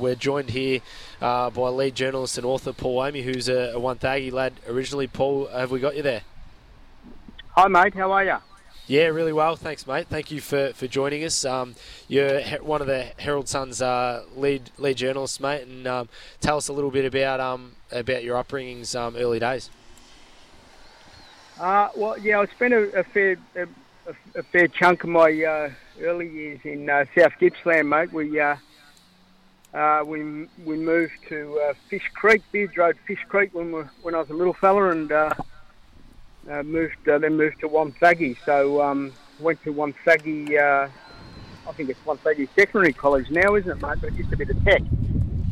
We're joined here uh, by lead journalist and author Paul Amy, who's a, a Wonthaggi lad originally. Paul, have we got you there? Hi, mate. How are you? Yeah, really well. Thanks, mate. Thank you for, for joining us. Um, you're one of the Herald Sun's uh, lead lead journalists, mate, and um, tell us a little bit about um, about your upbringing's um, early days. Uh, well, yeah, I spent a, a fair a, a, fair chunk of my uh, early years in uh, South Gippsland, mate. We uh, we we moved to uh, Fish Creek, Beards Road, Fish Creek when we, when I was a little fella, and uh, uh, moved uh, then moved to Wonthaggi. So um, went to Wonthaggi. Uh, I think it's Wonthaggi Secondary College now, isn't it, mate? But it used to be the Tech.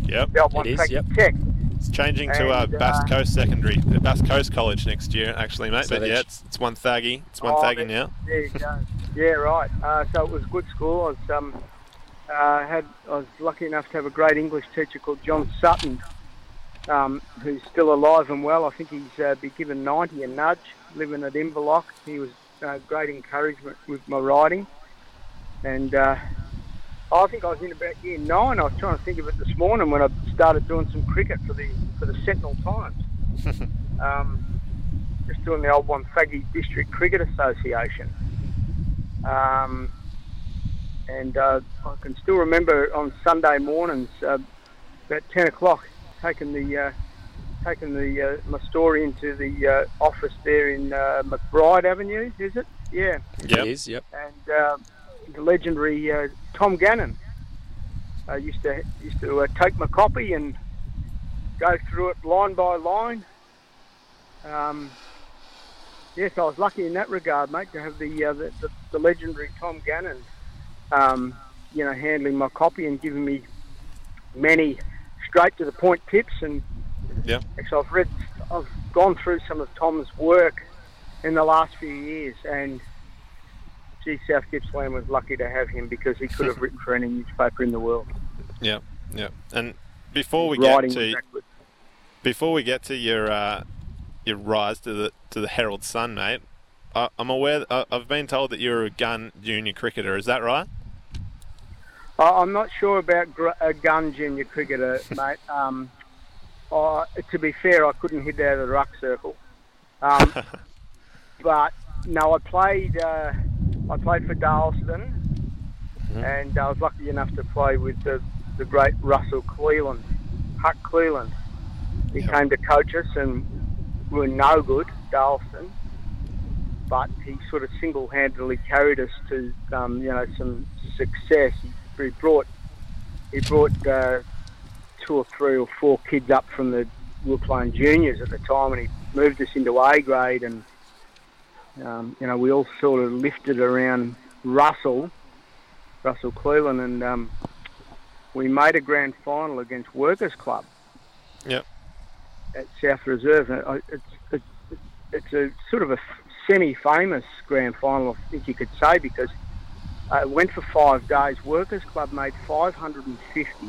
Yep, About it is, yep. Tech. it's changing to uh, And, uh, Bass Coast Secondary, Bass Coast College next year, actually, mate. So but yeah, it's it's Wonthaggi, it's one Oh, Thaggy there- now. There you go. yeah, right. Uh, so it was a good school. I was um, uh, had I was lucky enough to have a great English teacher called John Sutton, um, who's still alive and well. I think he's uh, been given 90 a nudge, living at Inverloch. He was uh, great encouragement with my writing, and uh, I think I was in about year nine. I was trying to think of it this morning when I started doing some cricket for the for the Sentinel Times. um, just doing the old one Faggy District Cricket Association. Um, and uh, I can still remember on Sunday mornings, uh, about 10 o'clock, taking the uh, taking the uh, my story into the uh, office there in uh, McBride Avenue, is it? Yeah. Yep. It is, yep. And uh, the legendary uh, Tom Gannon uh, used to used to uh, take my copy and go through it line by line. Um, yes, I was lucky in that regard, mate, to have the uh, the, the, the legendary Tom Gannon, um, you know, handling my copy and giving me many straight to the point tips. And Yeah. actually, I've read, I've gone through some of Tom's work in the last few years, and gee, South Gippsland was lucky to have him because he could have written for any newspaper in the world. Yeah, yeah. And before we Writing get to accurate. before we get to your uh, your rise to the to the Herald Sun, mate, I, I'm aware. Uh, I've been told that you're a gun junior cricketer. Is that right? I- I'm not sure about gr- a gun junior cricketer, mate. Um, I, to be fair, I couldn't hit out of the ruck circle. Um, but no, I played. Uh, I played for Dalyston, and I was lucky enough to play with the, the great Russell Cleland, Huck Cleland. He Yep. came to coach us, and we were no good, Dalyston. But he sort of single-handedly carried us to, um, you know, some success. He, he brought he brought uh, two or three or four kids up from the we were playing juniors at the time, and he moved us into A grade, and um, you know we all sort of lifted around Russell, Russell Cleland, and um, we made a grand final against Workers Club. Yep. At South Reserve, and it's it's it's a sort of a semi-famous grand final, I think you could say, because uh, went for five days. Workers Club made 550,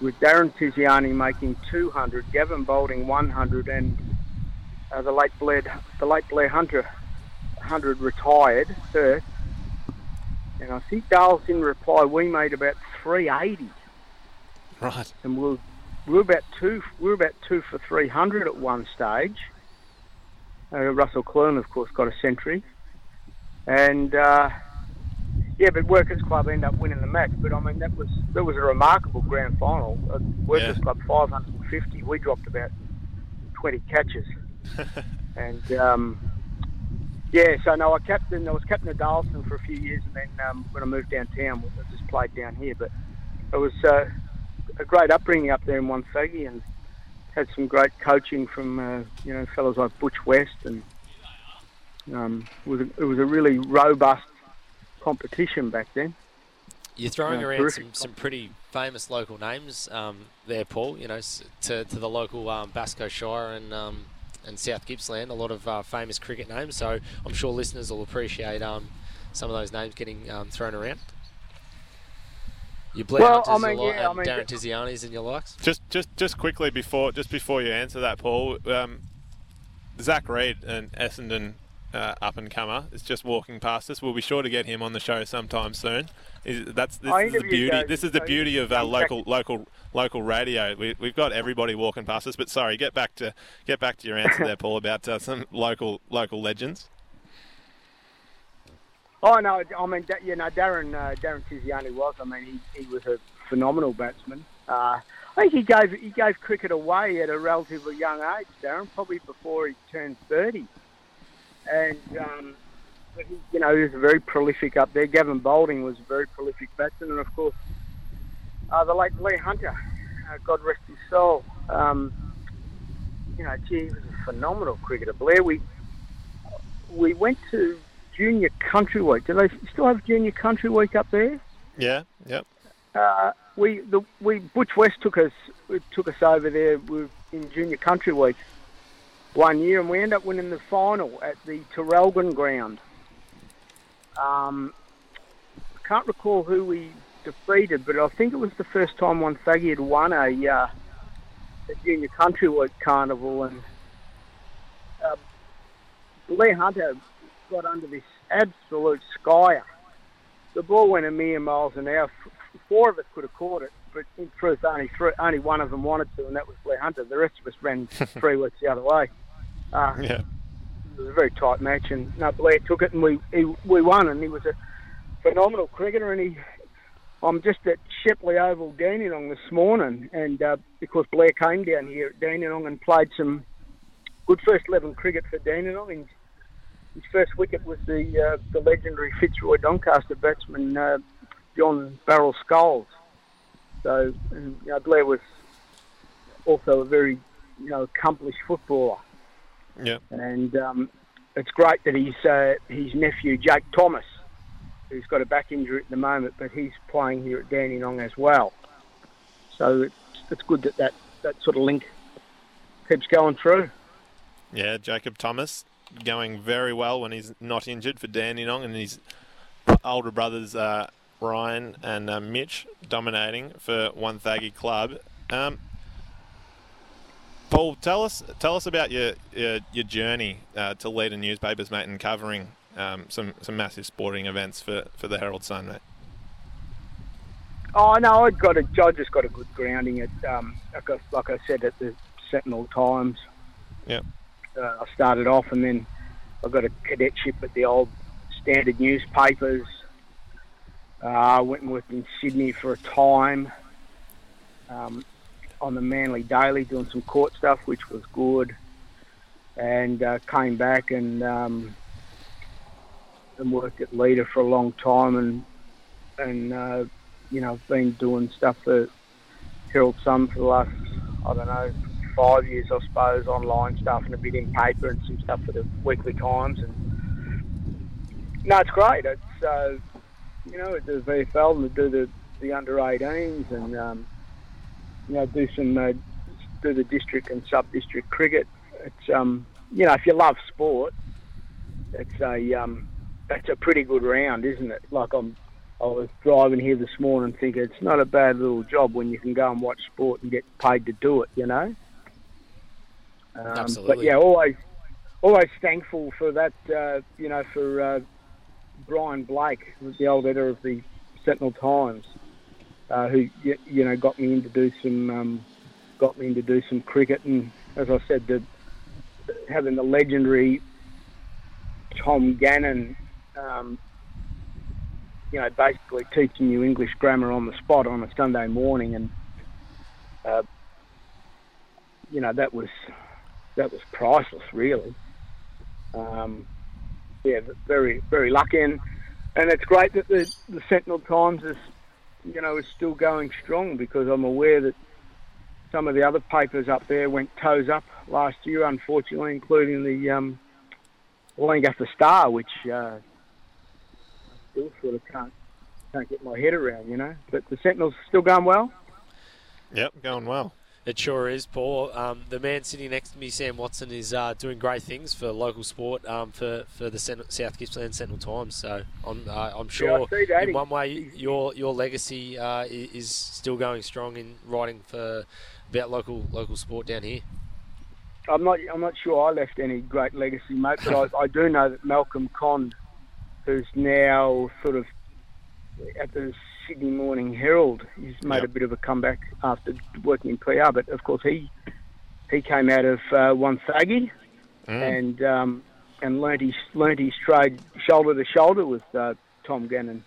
with Darren Tiziani making 200, Gavin Boulding 100, and uh, the late Blair, the late Blair Hunter 100 retired, hurt. And I think Dale's in reply, we made about 380, Right. and we were, we were about two, we were about two for 300 at one stage. Uh, Russell Clune, of course, got a century, and. Uh, yeah, but Workers Club ended up winning the match. But I mean, that was that was a remarkable grand final. Uh, Workers Yeah. Club 550. We dropped about 20 catches, and um, yeah. So no, I captain. I was captain of Dalyston for a few years, and then um, when I moved downtown, I just played down here. But it was uh, a great upbringing up there in Wonthaggi, and had some great coaching from uh, you know fellows like Butch West, and um, it was a, it was a really robust competition back then. You're throwing Yeah, around some, some pretty famous local names um, there, Paul. You know, to, to the local um, Bass Coast Shire and um, and South Gippsland, a lot of uh, famous cricket names. So I'm sure listeners will appreciate um, some of those names getting um, thrown around. Your Blair Well, I Hunters mean, your li- yeah, I mean, Darren Tiziani's and your likes. Just just just quickly before just before you answer that, Paul, um, Zach Reed and Essendon uh, up and comer is just walking past us. We'll be sure to get him on the show sometime soon. Is, that's this is the beauty. uh, this is the beauty of our local local local radio. We, we've got everybody walking past us. But sorry, get back to get back to your answer there, Paul, about uh, some local local legends. Oh no, I mean you know Darren uh, Darren Tiziani was. I mean he, he was a phenomenal batsman. Uh, I think he gave he gave cricket away at a relatively young age, Darren, probably before he turned thirty. And um, you know he was very prolific up there. Gavin Boulding was a very prolific batsman, and of course uh, the late Lee Hunter, uh, God rest his soul. Um, you know, gee, he was a phenomenal cricketer. Blair, we we went to Junior Country Week. Do they still have Junior Country Week up there? Yeah. Yep. Uh, we the we Butch West took us took us over there in Junior Country Week one year, and we ended up winning the final at the Traralgon ground. Um, I can't recall who we defeated, but I think it was the first time Wonthaggi had won a, uh, a Junior Country Week carnival, and uh, Lee Hunter got under this absolute skyer. The ball went a million miles an hour. Four of us could have caught it, but in truth, only three, only one of them wanted to, and that was Lee Hunter. The rest of us ran three weeks the other way. Uh, Yeah. it was a very tight match, and no, Blair took it, and we he, we won, and he was a phenomenal cricketer, and he. I'm just at Shepley Oval, Dandenong this morning, and uh, because Blair came down here at Dandenong and played some good first eleven cricket for Dandenong, and his first wicket was the uh, the legendary Fitzroy Doncaster batsman uh, John Barrel Scholes. So, and, you know, Blair was also a very you know accomplished footballer Yeah. and um, it's great that his uh, his nephew Jake Thomas, who's got a back injury at the moment, but he's playing here at Dandenong as well. So it's it's good that that, that sort of link keeps going through. Yeah. Jacob Thomas going very well when he's not injured for Dandenong, and his older brothers uh, Ryan and uh, Mitch dominating for Wonthaggi Club. Um, Paul, tell us tell us about your your, your journey uh, to Leader newspapers, mate, and covering um, some some massive sporting events for, for the Herald Sun, mate. Oh no, I got a I just got a good grounding at um, like I, like I said at the Sentinel Times. Yeah. Uh, I started off, and then I got a cadetship at the old Standard newspapers. Uh, I went and worked in Sydney for a time um, on the Manly Daily, doing some court stuff, which was good. And uh, came back and um, and worked at Leader for a long time, and and uh, you know been doing stuff for Herald Sun for the last I don't know five years, I suppose, online stuff and a bit in paper and some stuff for the Weekly Times. And no, it's great. It's uh, you know at the VFL and do the the under 18s and um, you know do some uh, do the district and sub district cricket. It's um, you know if you love sport, it's a um, it's a pretty good round, isn't it? Like I'm I was driving here this morning thinking it's not a bad little job when you can go and watch sport and get paid to do it, you know? Um, But yeah, always always thankful for that, uh, you know, for uh, Brian Blake, the old editor of the Sentinel Times, uh, who, you know, got me in to do some, um, got me in to do some cricket. And as I said, the, having the legendary Tom Gannon um, you know, basically teaching you English grammar on the spot on a Sunday morning, and uh, you know that was that was priceless, really. Um, yeah, very very lucky, and and it's great that the the Sentinel Times is you know is still going strong because I'm aware that some of the other papers up there went toes up last year, unfortunately, including the um, Lancaster Star, which. Uh, still sort of can't can't get my head around, you know. But the Sentinels still going well. Yep, going well. It sure is, Paul. Um, the man sitting next to me, Sam Watson, is uh, doing great things for local sport um, for for the Sen- South Gippsland Sentinel Times. So I'm uh, I'm sure that. in one way your your legacy uh, is still going strong in writing for about local local sport down here. I'm not. I'm not sure I left any great legacy, mate. But I, I do know that Malcolm Conn, who's now sort of at the Sydney Morning Herald, he's made Yep. a bit of a comeback after working in PR. But of course, he he came out of uh, Wonthaggi Mm. and um, and learnt his learnt his trade shoulder to shoulder with uh, Tom Gannon,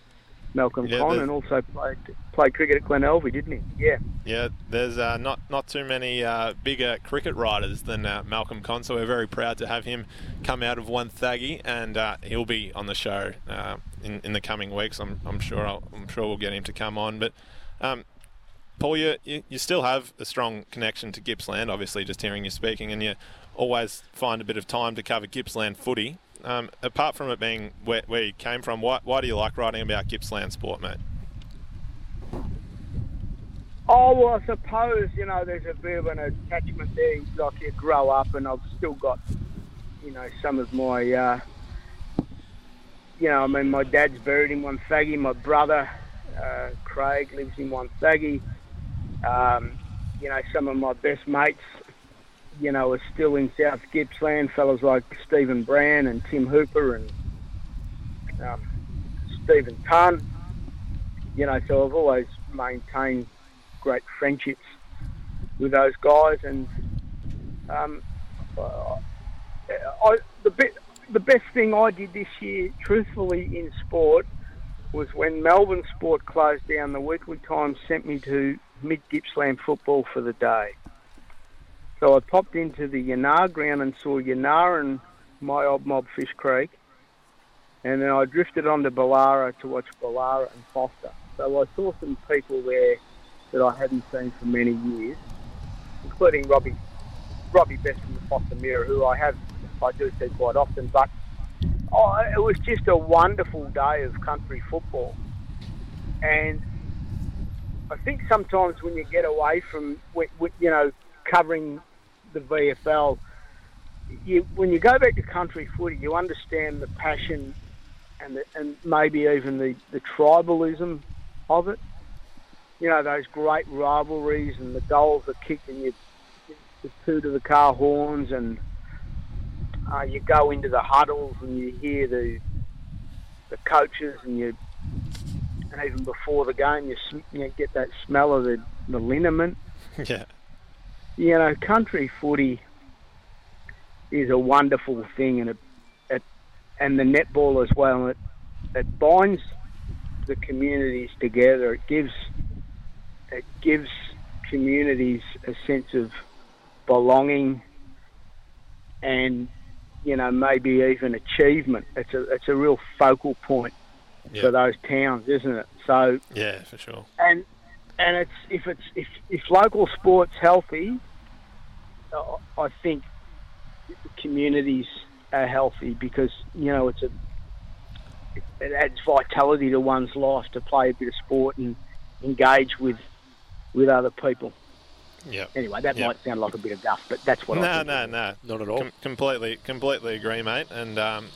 Malcolm Yeah, Conn, and also played played cricket at Glen Alvie, didn't he? Yeah. Yeah, there's uh, not not too many uh, bigger cricket writers than uh, Malcolm Conn, so we're very proud to have him come out of Wonthaggi, and uh, he'll be on the show uh, in in the coming weeks. I'm I'm sure I'll, I'm sure we'll get him to come on. But um, Paul, you, you you still have a strong connection to Gippsland, obviously, just hearing you speaking, and you always find a bit of time to cover Gippsland footy. Um, apart from it being where, where you came from, why, why do you like writing about Gippsland sport, mate? Oh well, I suppose you know there's a bit of an attachment there. Like you grow up, and I've still got, you know, some of my, uh, you know, I mean, my dad's buried in one Wonthaggi. My brother, uh, Craig, lives in Wonthaggi. Um, you know, some of my best mates, you know, are still in South Gippsland. Fellas like Stephen Brand and Tim Hooper and um, Stephen Tunn. You know, so I've always maintained great friendships with those guys, and um, uh, I, the be, the best thing I did this year, truthfully, in sport, was when Melbourne Sport closed down. The Weekly Times sent me to Mid Gippsland football for the day. So I popped into the Yanar ground and saw Yanar and my old mob Fish Creek, and then I drifted on to Ballara to watch Ballara and Foster. So I saw some people there that I hadn't seen for many years, including Robbie Robbie Best from the Foster Mirror, who I have I do see quite often. But oh, it was just a wonderful day of country football, and I think sometimes when you get away from you know covering the VFL, you, when you go back to country footy, you understand the passion and the, and maybe even the, the tribalism of it. You know those great rivalries and the goals are kicked and you the two to the car horns and uh, you go into the huddles and you hear the the coaches and you and even before the game you, sm- you get that smell of the, the liniment yeah, you know, country footy is a wonderful thing, and it, it and the netball as well. It it binds the communities together. It gives it gives communities a sense of belonging, and you know maybe even achievement. It's a it's a real focal point for those towns, isn't it? So yeah, for sure. and and it's if it's if if local sports healthy, I think communities are healthy because you know it's a it adds vitality to one's life to play a bit of sport and engage with with other people. Yeah. Anyway, that Yeah. might sound like a bit of guff, but that's what I No, think. no, no. Not at all. Com- completely, completely agree, mate. And um,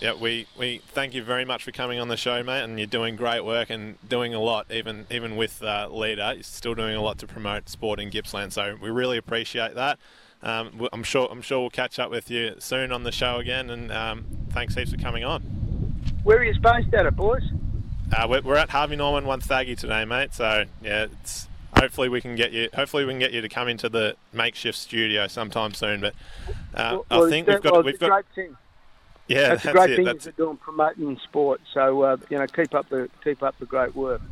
yeah, we, we thank you very much for coming on the show, mate. And you're doing great work and doing a lot, even even with uh, leader, you're still doing a lot to promote sport in Gippsland. So we really appreciate that. Um, I'm sure I'm sure we'll catch up with you soon on the show again. And um, thanks heaps for coming on. Where are you based at, boys? Uh, we're, we're at Harvey Norman Wonthaggi today, mate. So yeah, it's hopefully we can get you. Hopefully we can get you to come into the makeshift studio sometime soon. But uh, Well, I think we've got well, we've a got. Yeah. That's, That's, a great it. thing That's you're doing promoting sport. So uh, you know, keep up the keep up the great work.